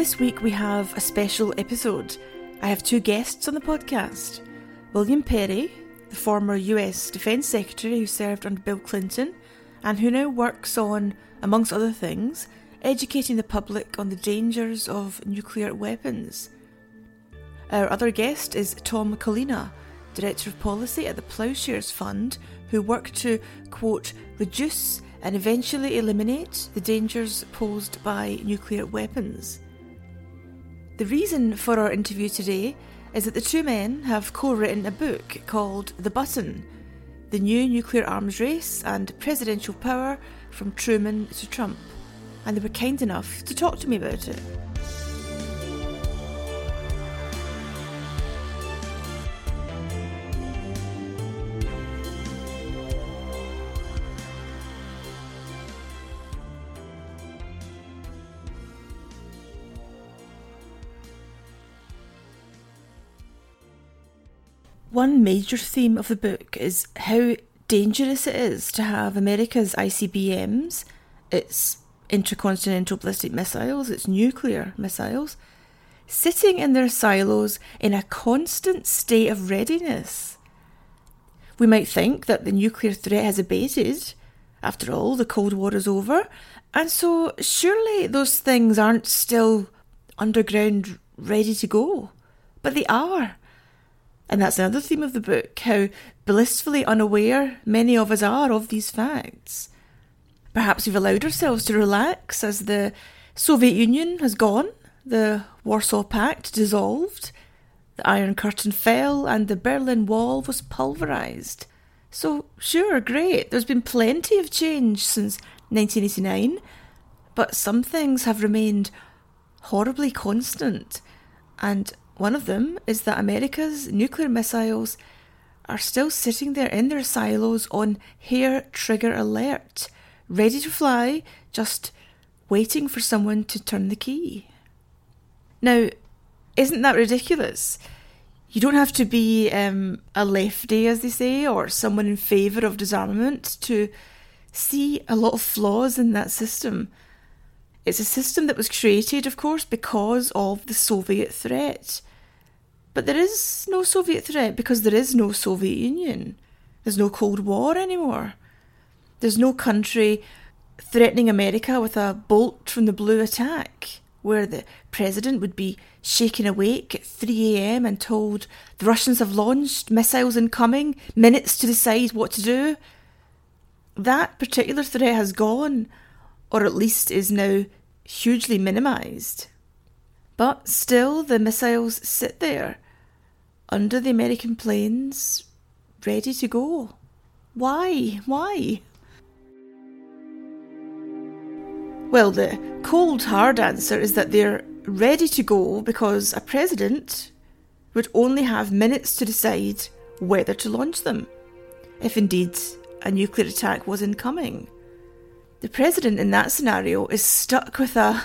This week we have a special episode. I have two guests on the podcast William Perry, the former US Defence Secretary who served under Bill Clinton and who now works on, amongst other things, educating the public on the dangers of nuclear weapons. Our other guest is Tom Collina, Director of Policy at the Ploughshares Fund, who work to, quote, reduce and eventually eliminate the dangers posed by nuclear weapons. The reason for our interview today is that the two men have co written a book called The Button The New Nuclear Arms Race and Presidential Power from Truman to Trump, and they were kind enough to talk to me about it. One major theme of the book is how dangerous it is to have America's ICBMs, its intercontinental ballistic missiles, its nuclear missiles, sitting in their silos in a constant state of readiness. We might think that the nuclear threat has abated. After all, the Cold War is over, and so surely those things aren't still underground ready to go. But they are. And that's another theme of the book how blissfully unaware many of us are of these facts. Perhaps we've allowed ourselves to relax as the Soviet Union has gone, the Warsaw Pact dissolved, the Iron Curtain fell, and the Berlin Wall was pulverised. So, sure, great, there's been plenty of change since 1989, but some things have remained horribly constant, and one of them is that America's nuclear missiles are still sitting there in their silos on hair trigger alert, ready to fly, just waiting for someone to turn the key. Now, isn't that ridiculous? You don't have to be um, a lefty, as they say, or someone in favour of disarmament to see a lot of flaws in that system. It's a system that was created, of course, because of the Soviet threat. But there is no Soviet threat because there is no Soviet Union. There's no Cold War anymore. There's no country threatening America with a bolt from the blue attack where the president would be shaken awake at 3 a.m. and told the Russians have launched missiles incoming, minutes to decide what to do. That particular threat has gone, or at least is now hugely minimised. But still, the missiles sit there under the American plains, ready to go. Why? Why? Well, the cold, hard answer is that they're ready to go because a president would only have minutes to decide whether to launch them, if indeed a nuclear attack was incoming. The president in that scenario is stuck with a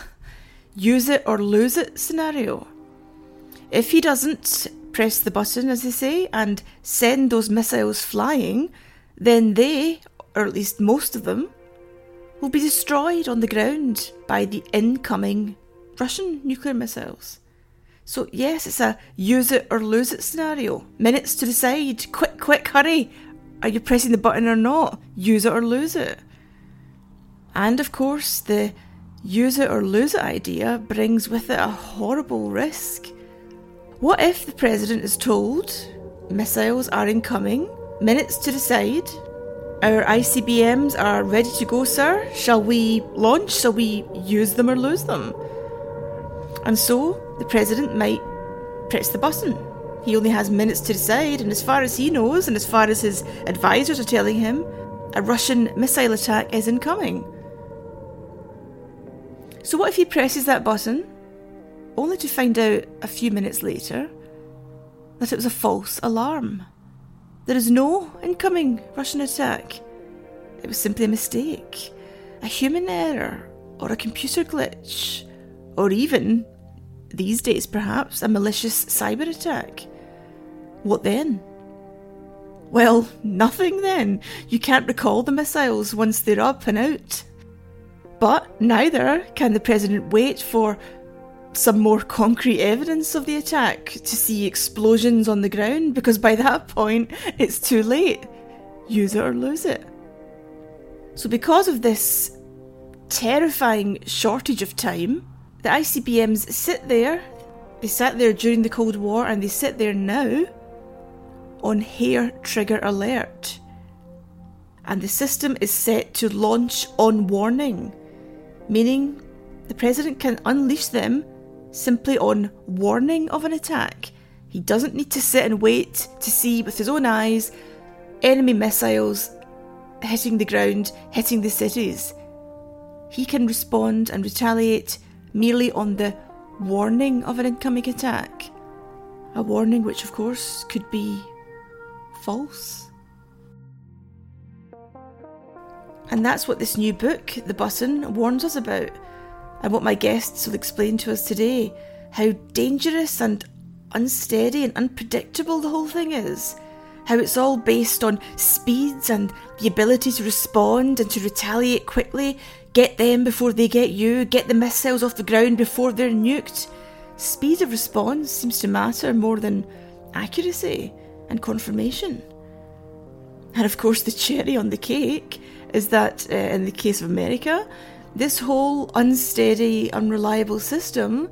use it or lose it scenario. If he doesn't press the button, as they say, and send those missiles flying, then they, or at least most of them, will be destroyed on the ground by the incoming Russian nuclear missiles. So, yes, it's a use it or lose it scenario. Minutes to decide. Quick, quick, hurry. Are you pressing the button or not? Use it or lose it. And of course, the use it or lose it idea brings with it a horrible risk. What if the president is told missiles are incoming, minutes to decide, our ICBMs are ready to go, sir? Shall we launch? Shall we use them or lose them? And so the president might press the button. He only has minutes to decide, and as far as he knows, and as far as his advisors are telling him, a Russian missile attack is incoming. So, what if he presses that button, only to find out a few minutes later that it was a false alarm? There is no incoming Russian attack. It was simply a mistake, a human error, or a computer glitch, or even, these days perhaps, a malicious cyber attack. What then? Well, nothing then. You can't recall the missiles once they're up and out. But neither can the President wait for some more concrete evidence of the attack to see explosions on the ground because by that point it's too late. Use it or lose it. So, because of this terrifying shortage of time, the ICBMs sit there, they sat there during the Cold War and they sit there now on hair trigger alert. And the system is set to launch on warning, meaning the President can unleash them simply on warning of an attack. He doesn't need to sit and wait to see with his own eyes enemy missiles hitting the ground, hitting the cities. He can respond and retaliate merely on the warning of an incoming attack. A warning which, of course, could be false. And that's what this new book, The Button, warns us about and what my guests will explain to us today how dangerous and unsteady and unpredictable the whole thing is. How it's all based on speeds and the ability to respond and to retaliate quickly, get them before they get you, get the missiles off the ground before they're nuked. Speed of response seems to matter more than accuracy and confirmation. And of course, the cherry on the cake is that uh, in the case of America, this whole unsteady, unreliable system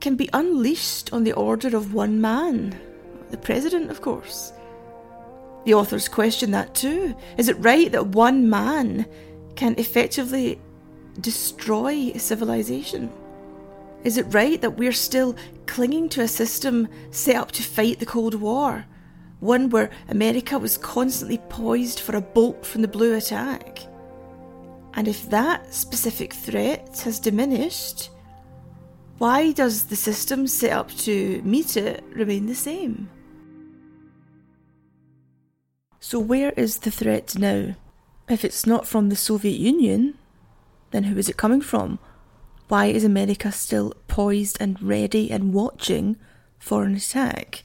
can be unleashed on the order of one man, the president, of course. The authors question that too. Is it right that one man can effectively destroy civilization? Is it right that we're still clinging to a system set up to fight the Cold War? One where America was constantly poised for a bolt from the blue attack? And if that specific threat has diminished, why does the system set up to meet it remain the same? So, where is the threat now? If it's not from the Soviet Union, then who is it coming from? Why is America still poised and ready and watching for an attack?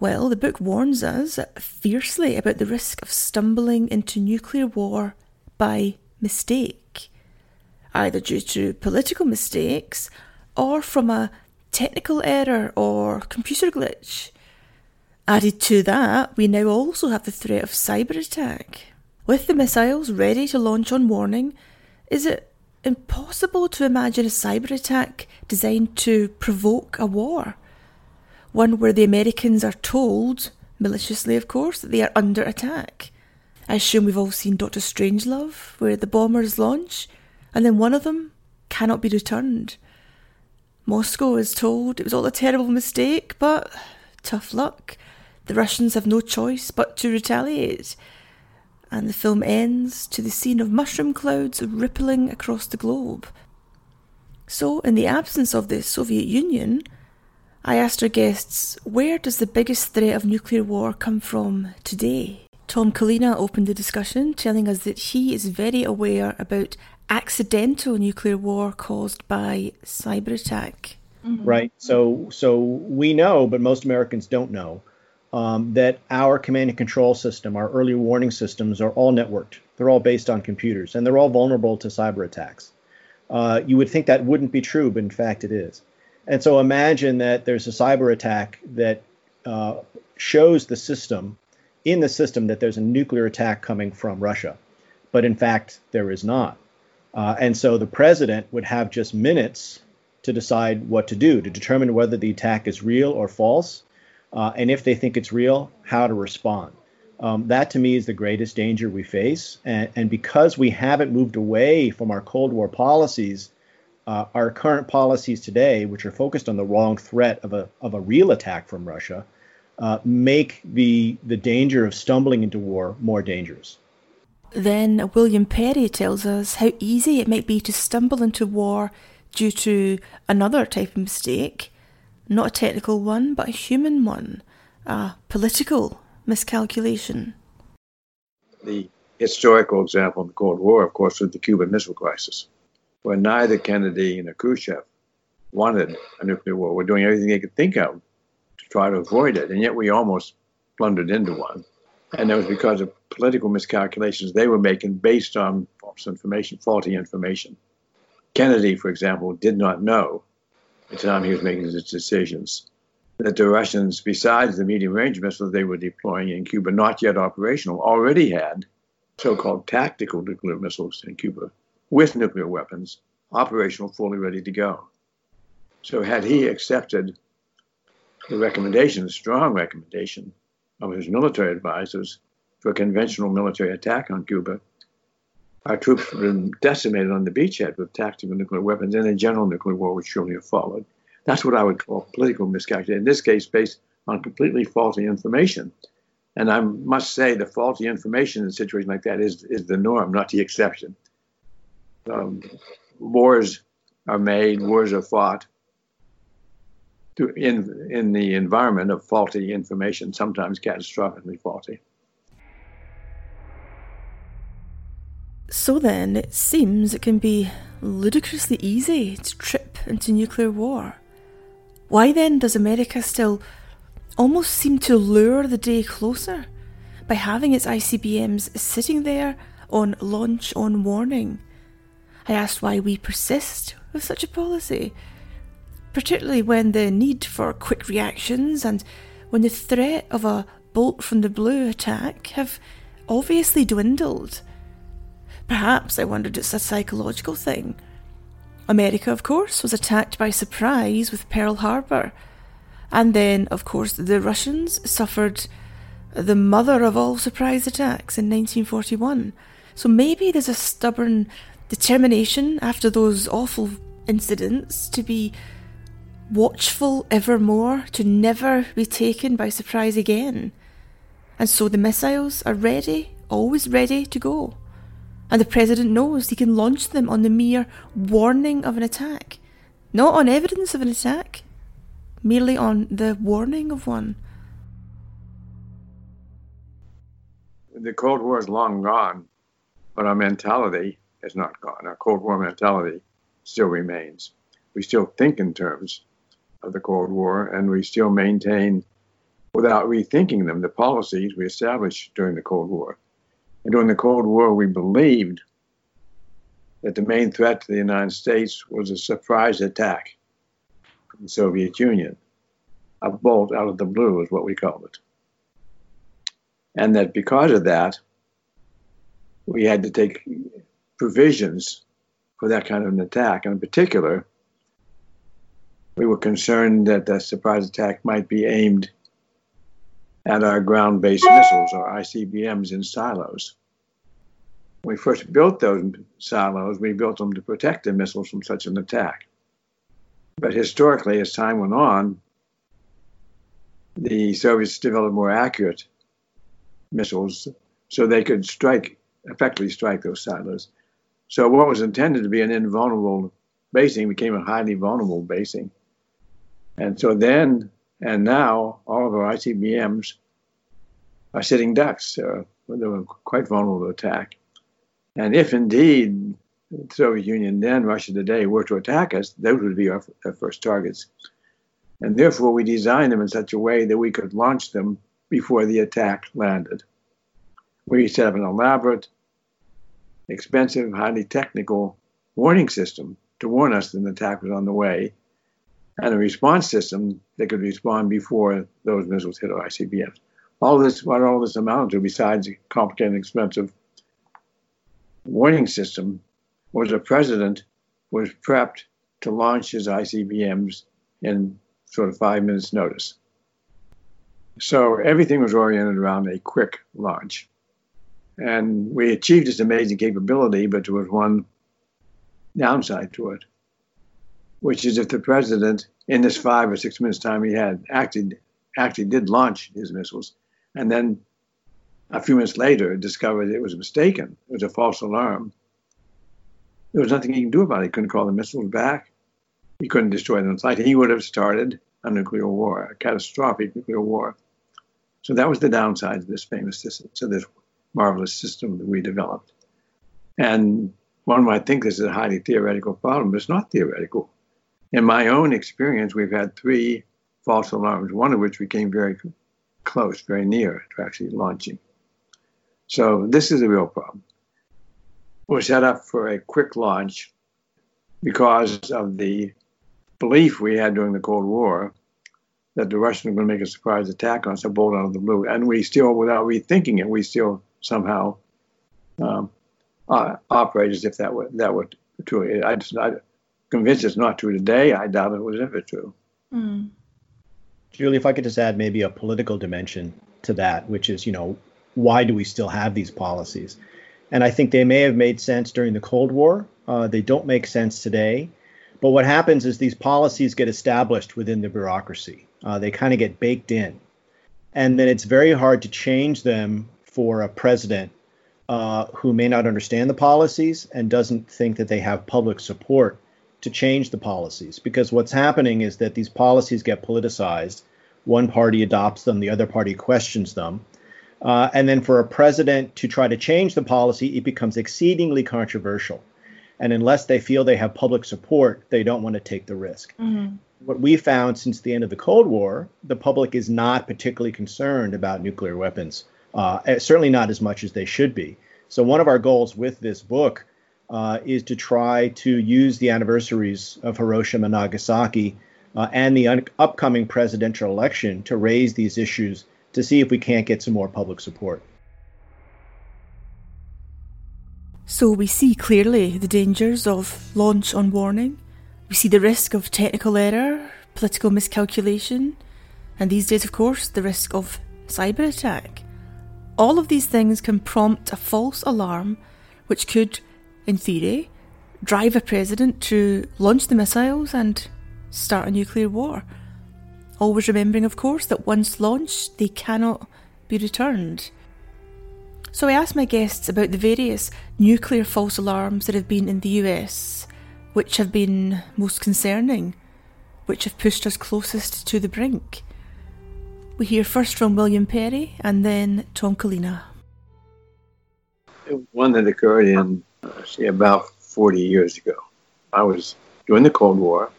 Well, the book warns us fiercely about the risk of stumbling into nuclear war by mistake, either due to political mistakes or from a technical error or computer glitch. Added to that, we now also have the threat of cyber attack. With the missiles ready to launch on warning, is it impossible to imagine a cyber attack designed to provoke a war? One where the Americans are told, maliciously of course, that they are under attack. I assume we've all seen Doctor Strangelove, where the bombers launch, and then one of them cannot be returned. Moscow is told it was all a terrible mistake, but tough luck. The Russians have no choice but to retaliate. And the film ends to the scene of mushroom clouds rippling across the globe. So, in the absence of the Soviet Union, I asked our guests, where does the biggest threat of nuclear war come from today? Tom Collina opened the discussion, telling us that he is very aware about accidental nuclear war caused by cyber attack. Mm-hmm. Right. So, so we know, but most Americans don't know, um, that our command and control system, our early warning systems, are all networked. They're all based on computers, and they're all vulnerable to cyber attacks. Uh, you would think that wouldn't be true, but in fact, it is. And so, imagine that there's a cyber attack that uh, shows the system in the system that there's a nuclear attack coming from Russia, but in fact, there is not. Uh, and so the president would have just minutes to decide what to do, to determine whether the attack is real or false, uh, and if they think it's real, how to respond. Um, that to me is the greatest danger we face. And, and, because we haven't moved away from our Cold War policies, uh, our current policies today, which are focused on the wrong threat of a, of a real attack from Russia, uh, make the the danger of stumbling into war more dangerous. Then William Perry tells us how easy it might be to stumble into war due to another type of mistake, not a technical one, but a human one, a political miscalculation. The historical example in the Cold War, of course, was the Cuban Missile Crisis, where neither Kennedy nor Khrushchev wanted a nuclear war. We're doing everything they could think of to try to avoid it. And yet we almost blundered into one. And that was because of political miscalculations they were making based on false information, faulty information. Kennedy, for example, did not know at the time he was making his decisions that the Russians, besides the medium range missiles they were deploying in Cuba, not yet operational, already had so called tactical nuclear missiles in Cuba with nuclear weapons, operational, fully ready to go. So, had he accepted the recommendation, the strong recommendation of his military advisors for a conventional military attack on Cuba, our troops would have been decimated on the beachhead with tactical nuclear weapons, and a general nuclear war would surely have followed. That's what I would call political miscalculation. In this case, based on completely faulty information. And I must say, the faulty information in a situation like that is, is the norm, not the exception. Um, wars are made, wars are fought to, in, in the environment of faulty information, sometimes catastrophically faulty. So then, it seems it can be ludicrously easy to trip into nuclear war. Why then does America still almost seem to lure the day closer by having its ICBMs sitting there on launch on warning? I asked why we persist with such a policy, particularly when the need for quick reactions and when the threat of a bolt from the blue attack have obviously dwindled. Perhaps I wondered it's a psychological thing America, of course, was attacked by surprise with Pearl Harbor. And then, of course, the Russians suffered the mother of all surprise attacks in 1941. So maybe there's a stubborn determination after those awful incidents to be watchful evermore, to never be taken by surprise again. And so the missiles are ready, always ready to go and the President knows he can launch them on the mere warning of an attack. Not on evidence of an attack, merely on the warning of one. The Cold War is long gone, but our mentality has not gone. Our Cold War mentality still remains. We still think in terms of the Cold War, and we still maintain, without rethinking them, the policies we established during the Cold War. And during the Cold War, we believed that the main threat to the United States was a surprise attack from the Soviet Union. A bolt out of the blue is what we called it. And that because of that, we had to take provisions for that kind of an attack. And in particular, we were concerned that the surprise attack might be aimed at our ground based missiles, or ICBMs, in silos. When we first built those silos, we built them to protect the missiles from such an attack. But historically, as time went on, the Soviets developed more accurate missiles so they could strike, effectively strike those silos. So what was intended to be an invulnerable basing became a highly vulnerable basing. And so then and now, all of our ICBMs are sitting ducks. Uh, they were quite vulnerable to attack. And if indeed the Soviet Union then, Russia today, were to attack us, those would be our, our first targets. And therefore, we designed them in such a way that we could launch them before the attack landed. We set up an elaborate, expensive, highly technical warning system to warn us that an attack was on the way and a response system that could respond before those missiles hit our ICBMs. All this, what all this amounted to, besides a complicated, and expensive warning system, was a president was prepped to launch his ICBMs in sort of five minutes' notice. So everything was oriented around a quick launch. And we achieved this amazing capability, but there was one downside to it which is if the president, in this five or six minutes time he had, acted actually did launch his missiles, and then a few minutes later discovered it was mistaken, it was a false alarm. There was nothing he could do about it. He couldn't call the missiles back. He couldn't destroy them in flight. He would have started a nuclear war, a catastrophic nuclear war. So that was the downside of this famous to this marvelous system that we developed. And one might think this is a highly theoretical problem, but it's not theoretical in my own experience, we've had three false alarms, one of which we came very close, very near to actually launching. So this is a real problem. We're set up for a quick launch because of the belief we had during the Cold War that the Russians were going to make a surprise attack on us, a bolt out of the blue, and we still, without rethinking it, we still somehow um, uh, operate as if that were that were true. I just, I convinced it's not true today. I doubt it was ever true. Mm. Julie, if I could just add maybe a political dimension to that, which is, you know, why do we still have these policies? And I think they may have made sense during the Cold War. Uh, they don't make sense today. But what happens is these policies get established within the bureaucracy. Uh, they kind of get baked in. And then it's very hard to change them for a president uh, who may not understand the policies and doesn't think that they have public support to change the policies. Because what's happening is that these policies get politicized. One party adopts them, the other party questions them. Uh, and then for a president to try to change the policy, it becomes exceedingly controversial. And unless they feel they have public support, they don't want to take the risk. Mm-hmm. What we found since the end of the Cold War, the public is not particularly concerned about nuclear weapons, uh, eh, certainly not as much as they should be. So, one of our goals with this book uh, is to try to use the anniversaries of Hiroshima and Nagasaki uh, and the un- upcoming presidential election to raise these issues to see if we can't get some more public support. So we see clearly the dangers of launch on warning. We see the risk of technical error, political miscalculation, and these days, of course, the risk of cyber attack. All of these things can prompt a false alarm, which could, in theory, drive a president to launch the missiles and start a nuclear war. Always remembering, of course, that once launched, they cannot be returned. So I asked my guests about the various nuclear false alarms that have been in the US, which have been most concerning, which have pushed us closest to the brink. We hear first from William Perry and then Tom Collina. One that occurred in, uh, say, about 40 years ago. I was during the Cold War.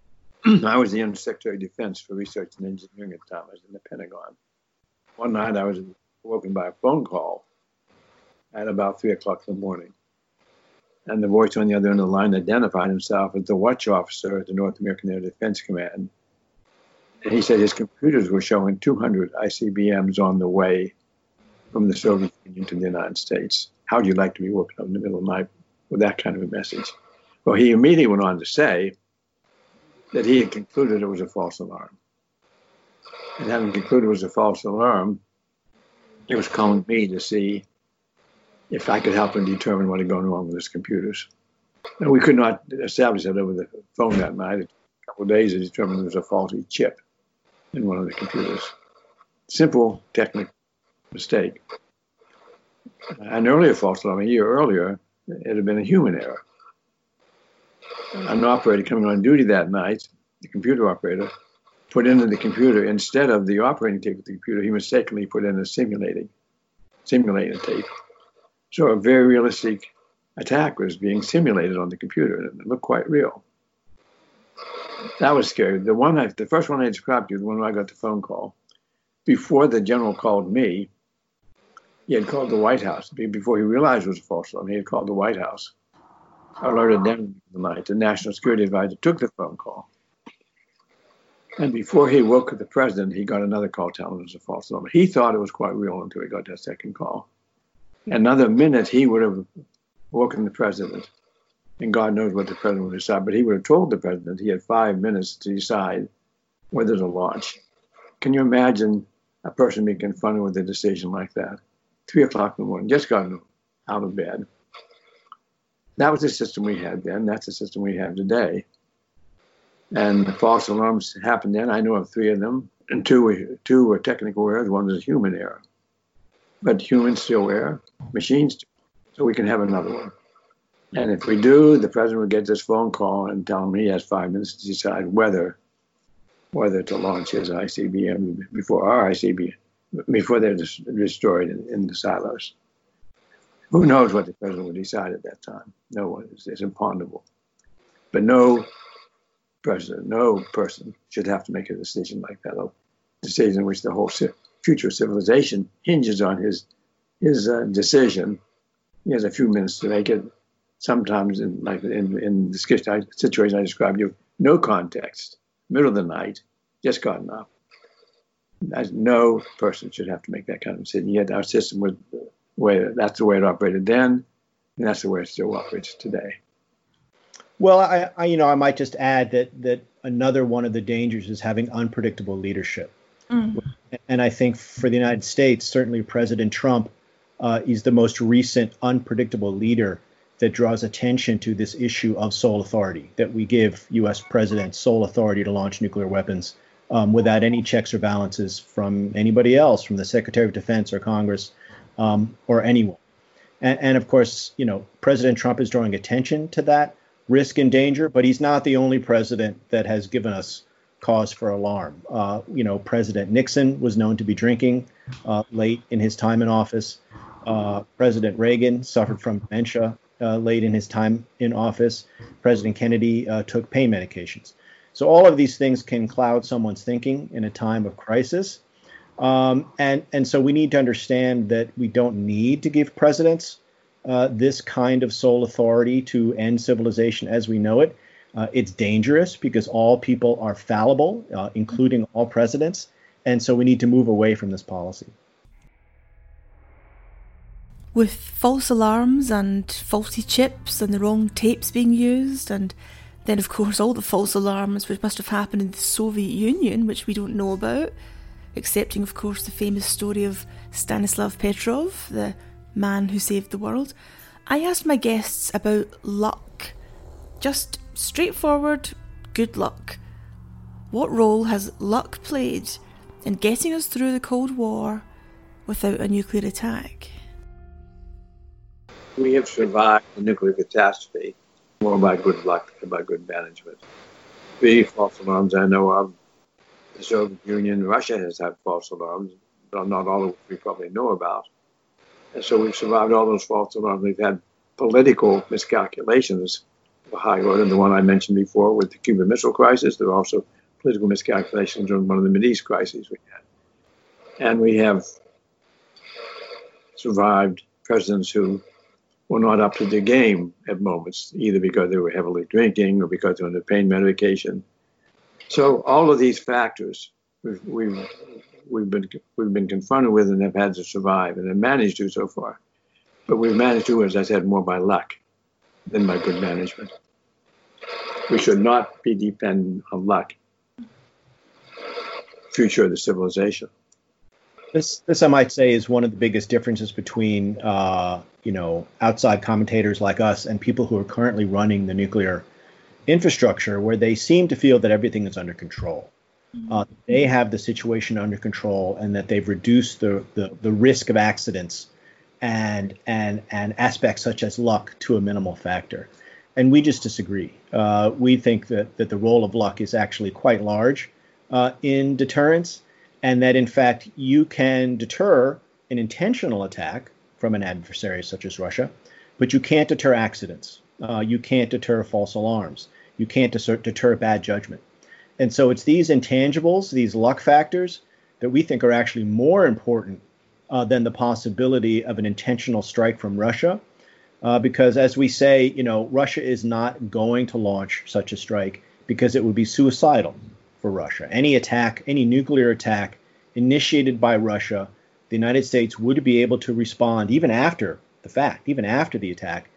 I was the Undersecretary of Defense for Research and Engineering at the time. I was in the Pentagon. One night I was woken by a phone call at about three o'clock in the morning. And the voice on the other end of the line identified himself as the watch officer at the North American Air Defense Command. And he said his computers were showing 200 ICBMs on the way from the Soviet Union to the United States. How would you like to be woken up in the middle of the night with that kind of a message? Well, he immediately went on to say that he had concluded it was a false alarm. And having concluded it was a false alarm, he was calling me to see if I could help him determine what had gone wrong with his computers. And we could not establish that over the phone that night. A couple of days, to determined there was a faulty chip in one of the computers. Simple technical mistake. An earlier false alarm, a year earlier, it had been a human error. An operator coming on duty that night, the computer operator, put into the computer instead of the operating tape of the computer, he mistakenly put in a simulating simulating tape so a very realistic attack was being simulated on the computer, and it looked quite real. That was scary. The one, I, the first one I described to you, the one I got the phone call, before the general called me, he had called the White House before he realized it was a false alarm. He had called the White House, alerted them the night. The national security advisor took the phone call. And before he woke the president, he got another call telling him it was a false alarm. He thought it was quite real until he got that second call. Another minute, he would have woken the president, and God knows what the president would decide. But he would have told the president he had five minutes to decide whether to launch. Can you imagine a person being confronted with a decision like that? Three o'clock in the morning, just got out of bed. That was the system we had then. That's the system we have today. And the false alarms happened then. I know of three of them, and two were, two were technical errors. One was a human error but humans still wear, machines. So we can have another one. And if we do, the president will get this phone call and tell him he has five minutes to decide whether whether to launch his ICBM before our ICBM, before they're des- destroyed in, in, the silos. Who knows what the president will decide at that time? No one. It's, it's imponderable. But no president, no person should have to make a decision like that. A decision in which the whole future of civilization hinges on his his uh, decision. He has a few minutes to make it. Sometimes, in like in, in the situation I described, you have no context, middle of the night, just gotten up. As no person should have to make that kind of decision. Yet our system was the way that's the way it operated then, and that's the way it still operates today. Well, I, I, you know I might just add that that another one of the dangers is having unpredictable leadership, mm. and I think for the United States, certainly President Trump uh, is the most recent unpredictable leader that draws attention to this issue of sole authority that we give U.S. presidents sole authority to launch nuclear weapons um, without any checks or balances from anybody else, from the Secretary of Defense or Congress um, or anyone. And, and, of course, you know, President Trump is drawing attention to that risk and danger, but he's not the only president that has given us cause for alarm. Uh, you know, President Nixon was known to be drinking uh, late in his time in office. Uh, President Reagan suffered from dementia uh, late in his time in office. President Kennedy uh, took pain medications. So all of these things can cloud someone's thinking in a time of crisis. Um, and, and so we need to understand that we don't need to give presidents uh, this kind of sole authority to end civilization as we know it. Uh, it's dangerous because all people are fallible, uh, including all presidents. And so we need to move away from this policy. With false alarms and faulty chips and the wrong tapes being used, and then, of course, all the false alarms which must have happened in the Soviet Union, which we don't know about, excepting, of course, the famous story of Stanislav Petrov, the man who saved the world. I asked my guests about luck. Just straightforward good luck. What role has luck played in getting us through the Cold War without a nuclear attack? We have survived the nuclear catastrophe more by good luck than by good management. The false alarms I know of, the Soviet Union, Russia has had false alarms, but not all of which we probably know about. And so we've survived all those false alarms. We've had political miscalculations of a high order, the one I mentioned before with the Cuban Missile Crisis. There were also political miscalculations during one of the Mideast crises we had. And we have survived presidents who were not up to the game at moments, either because they were heavily drinking or because they were under pain medication. So all of these factors we've, we've, we've, been, we've been confronted with and have had to survive and have managed to so far. But we've managed to, as I said, more by luck than by good management. We should not be dependent on luck. Future of the civilization. This, this I might say, is one of the biggest differences between, uh, you know, outside commentators like us and people who are currently running the nuclear infrastructure, where they seem to feel that everything is under control. Mm-hmm. Uh, they have the situation under control, and that they've reduced the, the, the risk of accidents and and and aspects such as luck to a minimal factor. And we just disagree. Uh, we think that that the role of luck is actually quite large uh, in deterrence and that in fact you can deter an intentional attack from an adversary such as Russia, but you can't deter accidents. Uh, you can't deter false alarms. You can't deter, bad judgment. And so it's these intangibles, these luck factors, that we think are actually more important uh, than the possibility of an intentional strike from Russia. Uh, because as we say, you know, Russia is not going to launch such a strike because it would be suicidal for Russia. Any attack, any nuclear attack initiated by Russia, the United States would be able to respond even after the fact, even after the attack,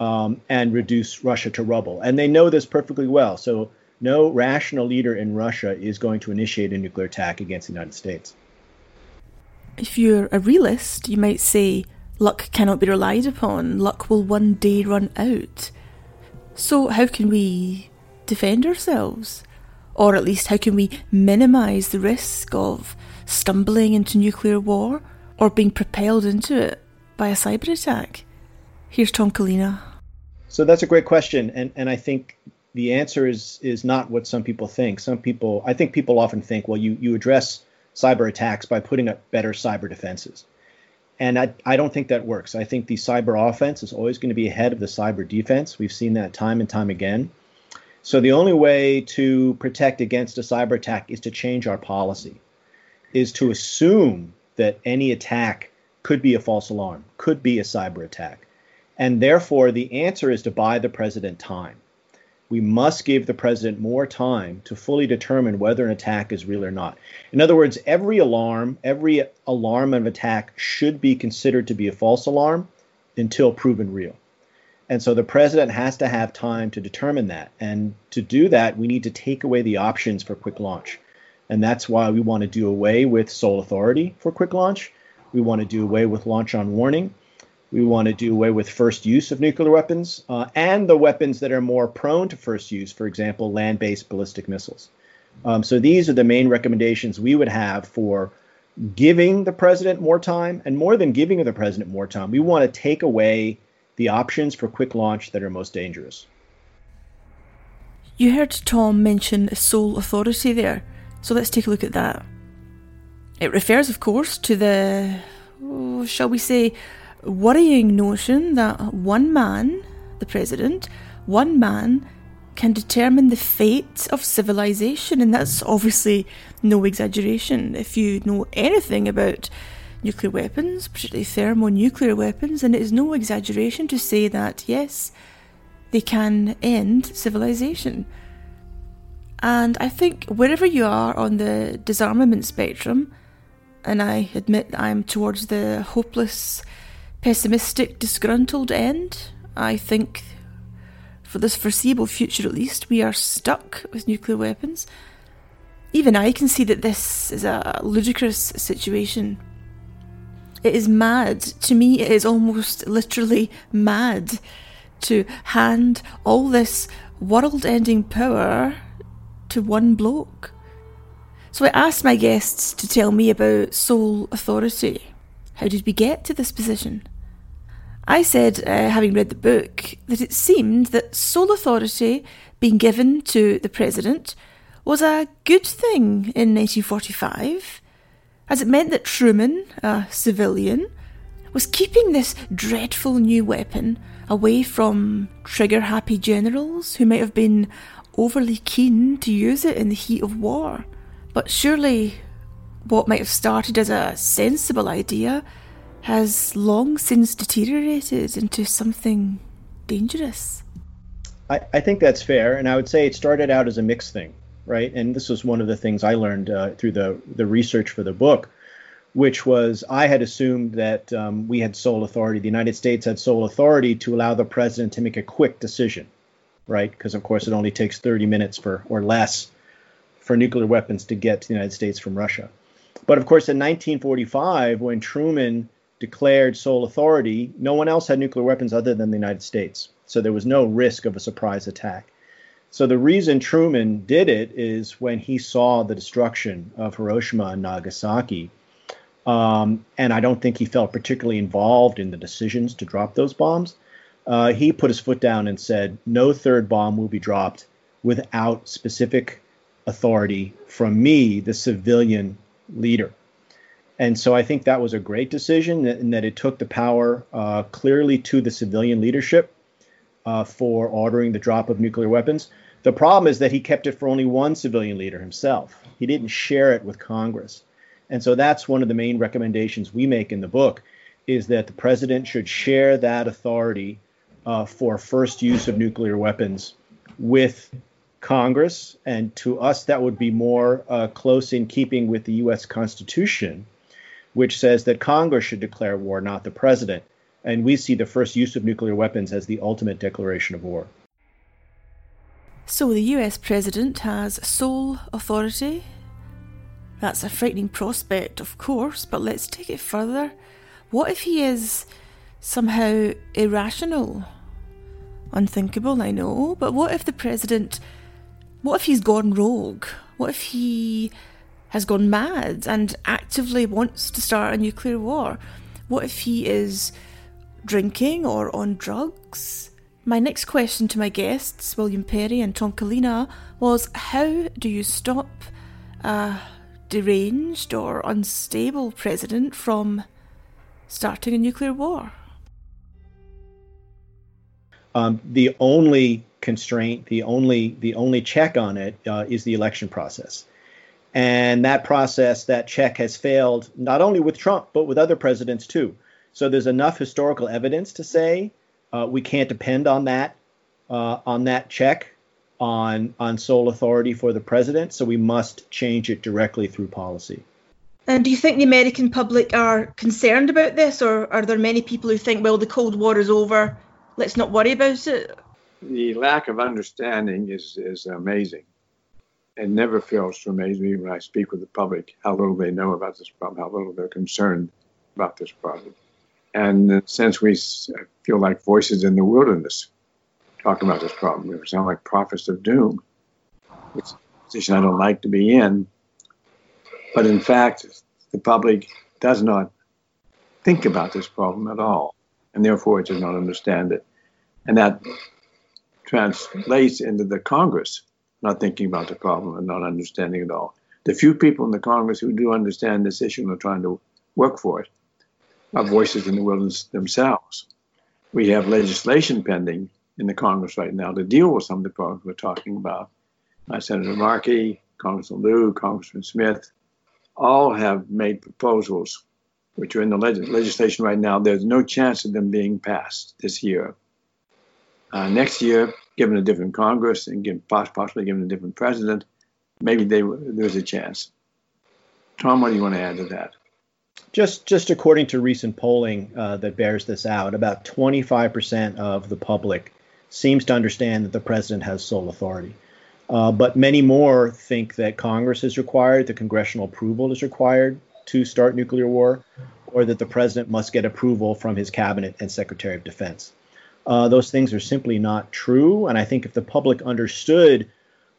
um, and reduce Russia to rubble. And they know this perfectly well. So no rational leader in Russia is going to initiate a nuclear attack against the United States. If you're a realist, you might say luck cannot be relied upon. Luck will one day run out. So, how can we defend ourselves? Or at least, how can we minimise the risk of stumbling into nuclear war or being propelled into it by a cyber attack? Here's Tom Collina. So that's a great question, and and I think the answer is is not what some people think. Some people, I think people often think, well, you you address cyber attacks by putting up better cyber defenses. And I, I don't think that works. I think the cyber offense is always going to be ahead of the cyber defense. We've seen that time and time again. So the only way to protect against a cyber attack is to change our policy, is to assume that any attack could be a false alarm, could be a cyber attack. And therefore, the answer is to buy the president time. we must give the president more time to fully determine whether an attack is real or not. In other words, every alarm, every alarm of attack should be considered to be a false alarm until proven real. And so the president has to have time to determine that. And to do that, we need to take away the options for quick launch. And that's why we want to do away with sole authority for quick launch. We want to do away with launch on warning. We want to do away with first use of nuclear weapons uh, and the weapons that are more prone to first use, for example, land based ballistic missiles. Um, so these are the main recommendations we would have for giving the president more time. And more than giving the president more time, we want to take away the options for quick launch that are most dangerous. You heard Tom mention sole authority there, so let's take a look at that. It refers, of course, to the, oh, shall we say, worrying notion that one man, the president, one man can determine the fate of civilization, and that's obviously no exaggeration. If you know anything about nuclear weapons, particularly thermonuclear weapons, and it is no exaggeration to say that, yes, they can end civilization. And I think wherever you are on the disarmament spectrum, and I admit I'm towards the hopeless pessimistic, disgruntled end. I think, for this foreseeable future at least, we are stuck with nuclear weapons. Even I can see that this is a ludicrous situation. It is mad. To me, it is almost literally mad to hand all this world ending power to one bloke. So I asked my guests to tell me about sole authority. How did we get to this position? I said, uh, having read the book, that it seemed that sole authority being given to the president was a good thing in 1945, as it meant that Truman, a civilian, was keeping this dreadful new weapon away from trigger happy generals who might have been overly keen to use it in the heat of war. But surely what might have started as a sensible idea has long since deteriorated into something dangerous. I, I think that's fair, and I would say it started out as a mixed thing, right? And this was one of the things I learned uh, through the the research for the book, which was I had assumed that um, we had sole authority. The United States had sole authority to allow the president to make a quick decision, right? Because of course it only takes 30 minutes for or less for nuclear weapons to get to the United States from Russia. But of course, in 1945, when Truman declared sole authority, no one else had nuclear weapons other than the United States. So there was no risk of a surprise attack. So the reason Truman did it is when he saw the destruction of Hiroshima and Nagasaki. Um, and I don't think he felt particularly involved in the decisions to drop those bombs. Uh, he put his foot down and said, no third bomb will be dropped without specific authority from me, the civilian leader. And so I think that was a great decision in that it took the power uh, clearly to the civilian leadership uh, for ordering the drop of nuclear weapons. The problem is that he kept it for only one civilian leader himself. He didn't share it with Congress. And so that's one of the main recommendations we make in the book is that the president should share that authority uh, for first use of nuclear weapons with Congress. And to us, that would be more uh, close in keeping with the U.S. Constitution which says that Congress should declare war, not the president. And we see the first use of nuclear weapons as the ultimate declaration of war. So the US president has sole authority. That's a frightening prospect, of course, but let's take it further. What if he is somehow irrational? Unthinkable, I know, but what if the president. What if he's gone rogue? What if he has gone mad and actively wants to start a nuclear war? What if he is drinking or on drugs? My next question to my guests, William Perry and Tom Collina, was how do you stop a deranged or unstable president from starting a nuclear war? Um, the only constraint, the only the only check on it uh, is the election process. And that process, that check has failed not only with Trump, but with other presidents too. So there's enough historical evidence to say uh, we can't depend on that uh, on that check on on sole authority for the president, so we must change it directly through policy. And do you think the American public are concerned about this, or are there many people who think, well, the Cold War is over, let's not worry about it? The lack of understanding is, is amazing. It never fails to amaze me when I speak with the public how little they know about this problem, how little they're concerned about this problem. And in a sense, we feel like voices in the wilderness talking about this problem. We sound like prophets of doom. It's a position I don't like to be in. But in fact, the public does not think about this problem at all, and therefore it does not understand it. And that translates into the Congress not thinking about the problem and not understanding it at all. The few people in the Congress who do understand this issue and are trying to work for it are voices in the wilderness themselves. We have legislation pending in the Congress right now to deal with some of the problems we're talking about. Uh, Senator Markey, Congressman Lieu, Congressman Smith, all have made proposals which are in the leg- legislation right now. There's no chance of them being passed this year. Uh, next year, given a different Congress and given, possibly given a different president, maybe they, there's a chance. Tom, what do you want to add to that? Just, just according to recent polling uh, that bears this out, about 25% of the public seems to understand that the president has sole authority. Uh, but many more think that Congress is required, the congressional approval is required to start nuclear war, or that the president must get approval from his cabinet and Secretary of Defense. Uh, those things are simply not true. And I think if the public understood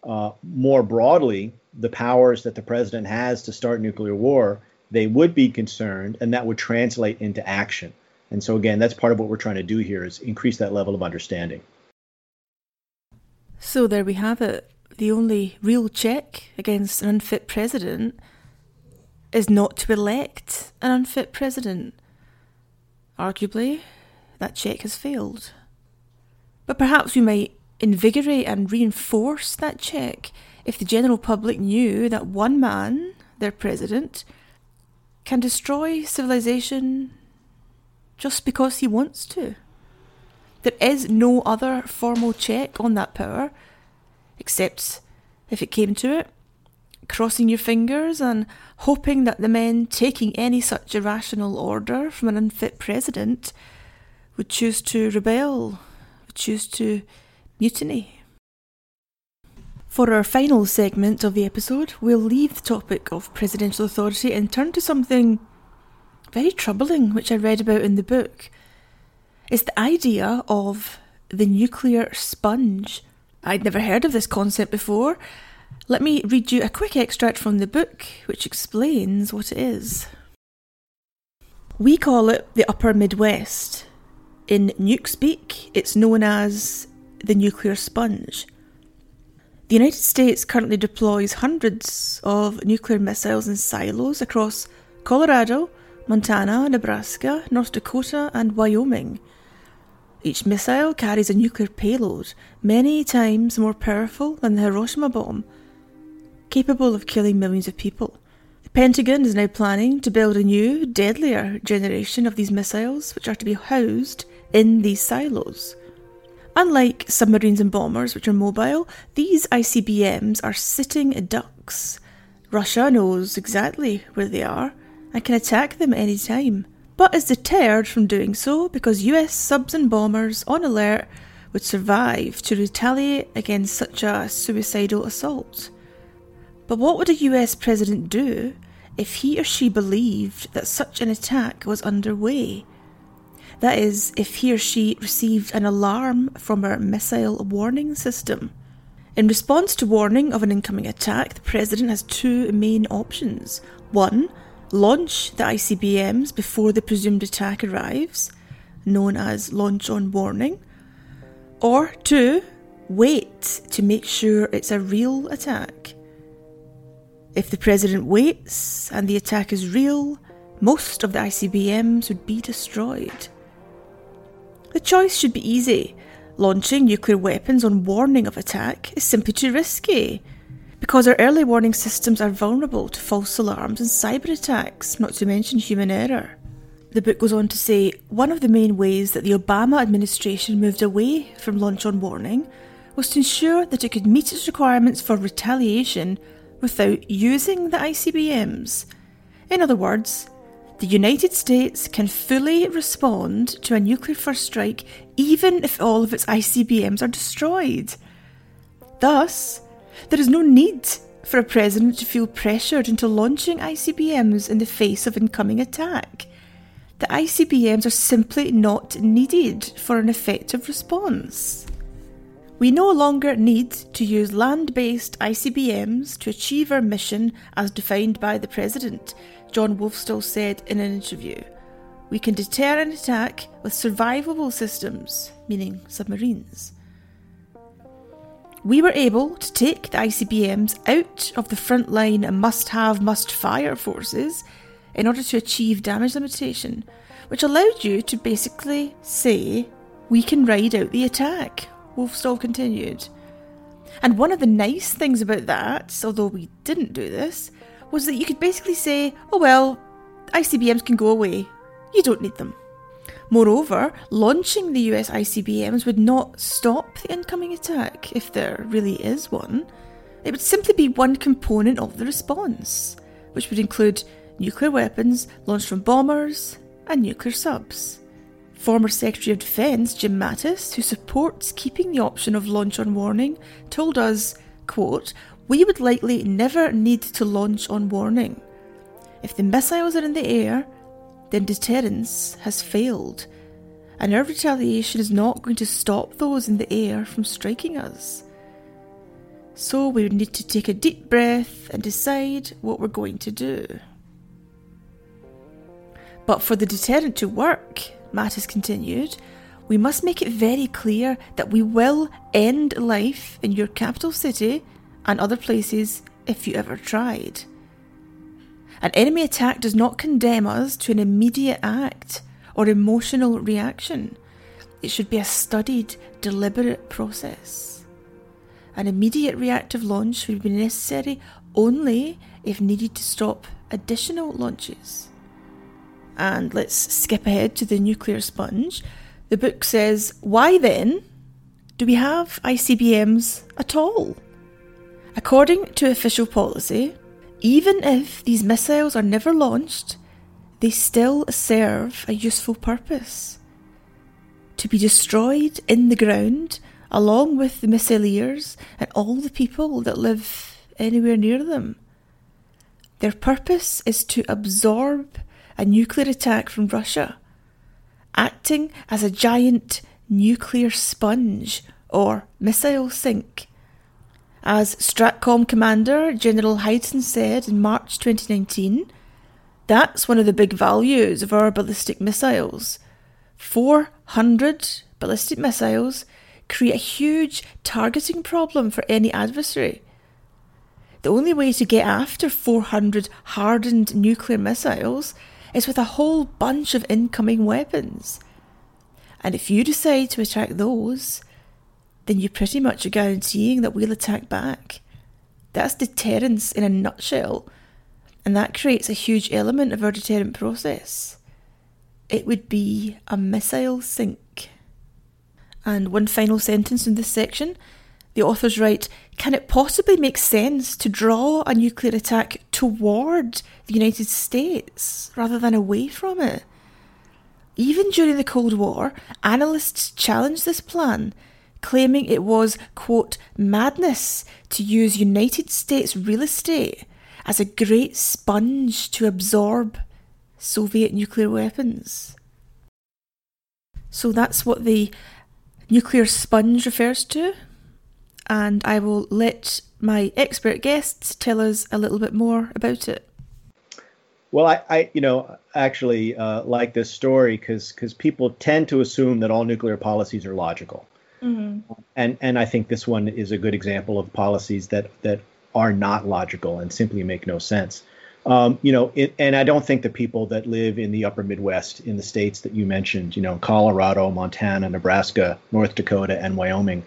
uh, more broadly the powers that the president has to start nuclear war, they would be concerned, and that would translate into action. And so, again, that's part of what we're trying to do here is increase that level of understanding. So there we have it. The only real check against an unfit president is not to elect an unfit president. Arguably, that check has failed. But perhaps we might invigorate and reinforce that check if the general public knew that one man, their president, can destroy civilization just because he wants to. There is no other formal check on that power, except if it came to it, crossing your fingers and hoping that the men taking any such irrational order from an unfit president would choose to rebel, would choose to mutiny. For our final segment of the episode, we'll leave the topic of presidential authority and turn to something very troubling, which I read about in the book It's the idea of the nuclear sponge. I'd never heard of this concept before. Let me read you a quick extract from the book which explains what it is. We call it the Upper Midwest. In nuke speak, it's known as the nuclear sponge. The United States currently deploys hundreds of nuclear missiles in silos across Colorado, Montana, Nebraska, North Dakota, and Wyoming. Each missile carries a nuclear payload many times more powerful than the Hiroshima bomb, capable of killing millions of people. The Pentagon is now planning to build a new, deadlier generation of these missiles, which are to be housed in these silos. Unlike submarines and bombers, which are mobile, these ICBMs are sitting ducks. Russia knows exactly where they are and can attack them any time but is deterred from doing so because US subs and bombers on alert would survive to retaliate against such a suicidal assault. But what would a US president do if he or she believed that such an attack was underway? That is, if he or she received an alarm from our missile warning system. In response to warning of an incoming attack, the president has two main options. One, launch the ICBMs before the presumed attack arrives, known as launch on warning, or two, wait to make sure it's a real attack. If the president waits and the attack is real, most of the ICBMs would be destroyed. The choice should be easy. Launching nuclear weapons on warning of attack is simply too risky because our early warning systems are vulnerable to false alarms and cyber attacks, not to mention human error. The book goes on to say one of the main ways that the Obama administration moved away from launch on warning was to ensure that it could meet its requirements for retaliation without using the ICBMs. In other words, the United States can fully respond to a nuclear first strike even if all of its ICBMs are destroyed. Thus, there is no need for a president to feel pressured into launching ICBMs in the face of incoming attack. The ICBMs are simply not needed for an effective response. We no longer need to use land based ICBMs to achieve our mission as defined by the President, Jon Wolfsthal said in an interview. We can deter an attack with survivable systems, meaning submarines. We were able to take the ICBMs out of the frontline and must have, must fire forces in order to achieve damage limitation, which allowed you to basically say, we can ride out the attack Wolfsthal continued. And one of the nice things about that, although we didn't do this, was that you could basically say, oh well, ICBMs can go away. You don't need them. Moreover, launching the US ICBMs would not stop the incoming attack, if there really is one. It would simply be one component of the response, which would include nuclear weapons launched from bombers and nuclear subs. Former Secretary of Defence Jim Mattis, who supports keeping the option of launch on warning, told us, quote, We would likely never need to launch on warning. If the missiles are in the air, then deterrence has failed, and our retaliation is not going to stop those in the air from striking us. So we would need to take a deep breath and decide what we're going to do. But for the deterrent to work, Mattis continued, we must make it very clear that we will end life in your capital city and other places if you ever tried. An enemy attack does not condemn us to an immediate act or emotional reaction. It should be a studied, deliberate process. An immediate reactive launch would be necessary only if needed to stop additional launches. And let's skip ahead to the nuclear sponge. The book says, Why then do we have ICBMs at all? According to official policy, even if these missiles are never launched, they still serve a useful purpose. To be destroyed in the ground along with the missileers and all the people that live anywhere near them. Their purpose is to absorb a nuclear attack from Russia, acting as a giant nuclear sponge or missile sink. As Stratcom Commander General Hyten said in March 2019, that's one of the big values of our ballistic missiles. 400 ballistic missiles create a huge targeting problem for any adversary. The only way to get after 400 hardened nuclear missiles is with a whole bunch of incoming weapons. And if you decide to attack those, then you pretty much are guaranteeing that we'll attack back. That's deterrence in a nutshell, and that creates a huge element of our deterrent process. It would be a missile sink. And one final sentence in this section the authors write Can it possibly make sense to draw a nuclear attack toward the United States rather than away from it? Even during the Cold War, analysts challenged this plan, claiming it was, quote, madness to use United States real estate as a great sponge to absorb Soviet nuclear weapons. So that's what the nuclear sponge refers to and I will let my expert guests tell us a little bit more about it. Well, I, I you know, actually uh, like this story because because people tend to assume that all nuclear policies are logical, mm-hmm. and and I think this one is a good example of policies that that are not logical and simply make no sense. Um, you know, it, and I don't think the people that live in the upper Midwest, in the states that you mentioned, you know, Colorado, Montana, Nebraska, North Dakota, and Wyoming,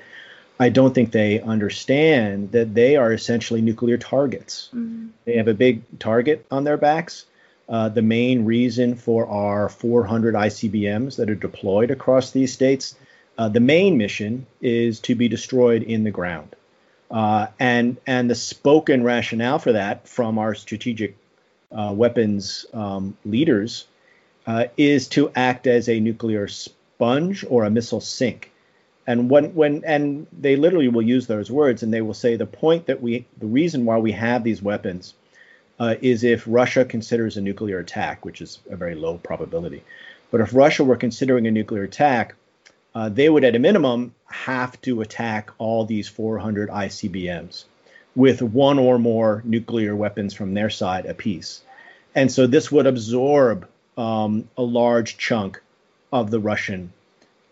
I don't think they understand that they are essentially nuclear targets. Mm-hmm. They have a big target on their backs. Uh, the main reason for our 400 ICBMs that are deployed across these states Uh, the main mission is to be destroyed in the ground. Uh, and and the spoken rationale for that from our strategic uh, weapons um, leaders uh, is to act as a nuclear sponge or a missile sink. And when when and they literally will use those words, and they will say the point that we the reason why we have these weapons uh, is if Russia considers a nuclear attack, which is a very low probability. But if Russia were considering a nuclear attack, uh, they would at a minimum have to attack all these 400 ICBMs with one or more nuclear weapons from their side apiece. And so this would absorb um, a large chunk of the Russian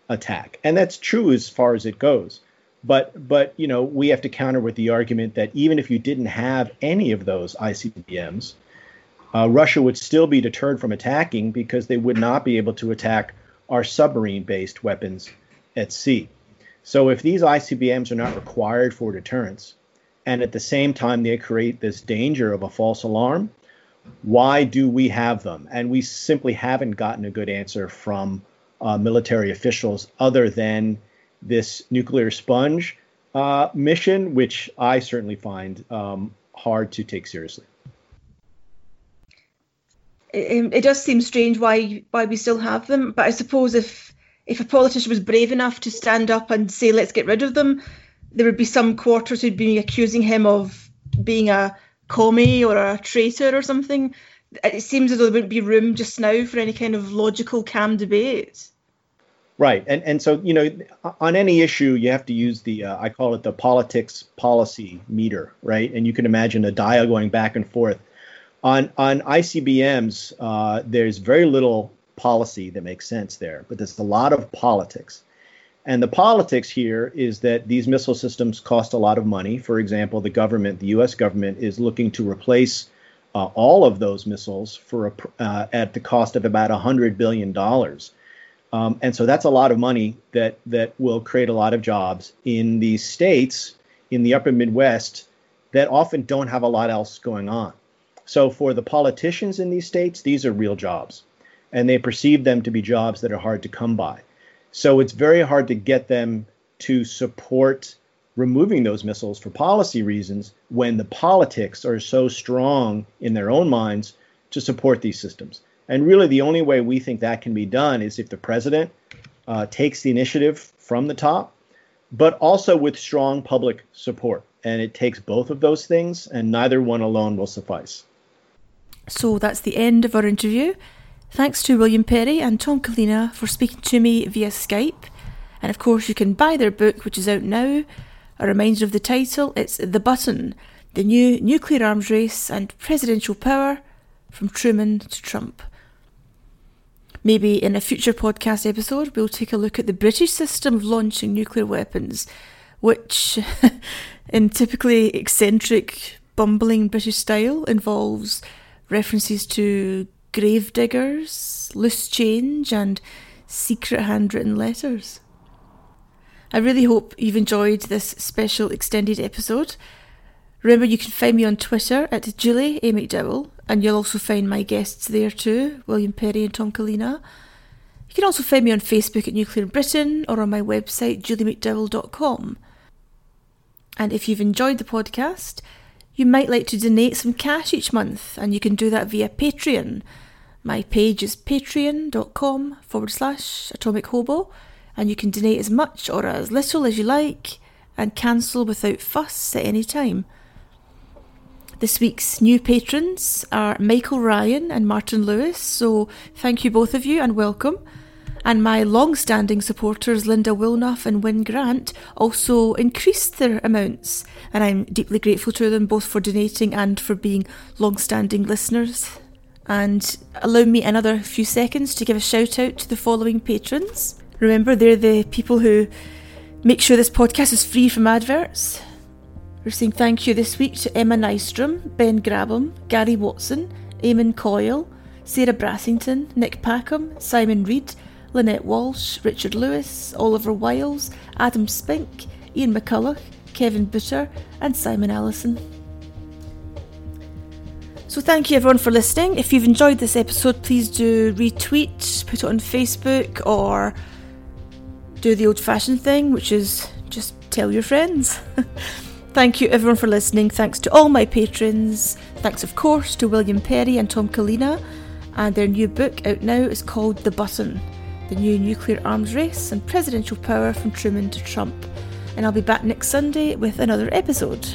attack. And that's true as far as it goes. But but you know we have to counter with the argument that even if you didn't have any of those ICBMs, uh, Russia would still be deterred from attacking because they would not be able to attack are submarine based weapons at sea. So if these ICBMs are not required for deterrence, and at the same time they create this danger of a false alarm, why do we have them? And we simply haven't gotten a good answer from uh, military officials other than this nuclear sponge uh, mission, which I certainly find um, hard to take seriously it, it does seem strange why why we still have them. But I suppose if if a politician was brave enough to stand up and say let's get rid of them, there would be some quarters who'd be accusing him of being a commie or a traitor or something. It seems as though there wouldn't be room just now for any kind of logical, calm debate. Right, and and so you know, on any issue, you have to use the uh, I call it the politics policy meter, right? And you can imagine a dial going back and forth on on ICBMs, uh, there's very little policy that makes sense there, but there's a lot of politics. And the politics here is that these missile systems cost a lot of money. For example, the government, the U.S. government, is looking to replace uh, all of those missiles for a, uh, at the cost of about hundred billion dollars. Um, and so that's a lot of money that that will create a lot of jobs in these states in the upper Midwest that often don't have a lot else going on. So for the politicians in these states, these are real jobs, and they perceive them to be jobs that are hard to come by. So it's very hard to get them to support removing those missiles for policy reasons when the politics are so strong in their own minds to support these systems. And really, the only way we think that can be done is if the president uh, takes the initiative from the top, but also with strong public support. And it takes both of those things, and neither one alone will suffice. So that's the end of our interview. Thanks to William Perry and Tom Collina for speaking to me via Skype. And of course, you can buy their book, which is out now. A reminder of the title it's The Button The New Nuclear Arms Race and Presidential Power from Truman to Trump. Maybe in a future podcast episode, we'll take a look at the British system of launching nuclear weapons, which, in typically eccentric, bumbling British style, involves references to grave diggers, loose change, and secret handwritten letters. I really hope you've enjoyed this special extended episode. Remember, you can find me on Twitter at Julie A. McDowell, and you'll also find my guests there too, William Perry and Tom Collina. You can also find me on Facebook at Nuclear Britain or on my website, juliemcdowell.com. And if you've enjoyed the podcast, you might like to donate some cash each month, and you can do that via Patreon. My page is patreon.com forward slash atomic hobo, and you can donate as much or as little as you like and cancel without fuss at any time. This week's new patrons are Michael Ryan and Martin Lewis, so thank you both of you and welcome and my long standing supporters, Linda Wilnoff and Wyn Grant, also increased their amounts, and I'm deeply grateful to them both for donating and for being long standing listeners. And allow me another few seconds to give a shout out to the following patrons. Remember, they're the people who make sure this podcast is free from adverts. We're saying thank you this week to Emma Nystrom, Ben Grabham, Gary Watson, Eamon Coyle, Sarah Brassington, Nick Packham, Simon Reed, Lynette Walsh, Richard Lewis, Oliver Wiles, Adam Spink, Ian McCulloch, Kevin Butter, and Simon Allison. So, thank you everyone for listening. If you've enjoyed this episode, please do retweet, put it on Facebook, or do the old fashioned thing, which is just tell your friends. Thank you everyone for listening. Thanks to all my patrons. Thanks, of course, to William Perry and Tom Collina. And their new book out now is called The Button The New Nuclear Arms Race and Presidential Power from Truman to Trump. And I'll be back next Sunday with another episode.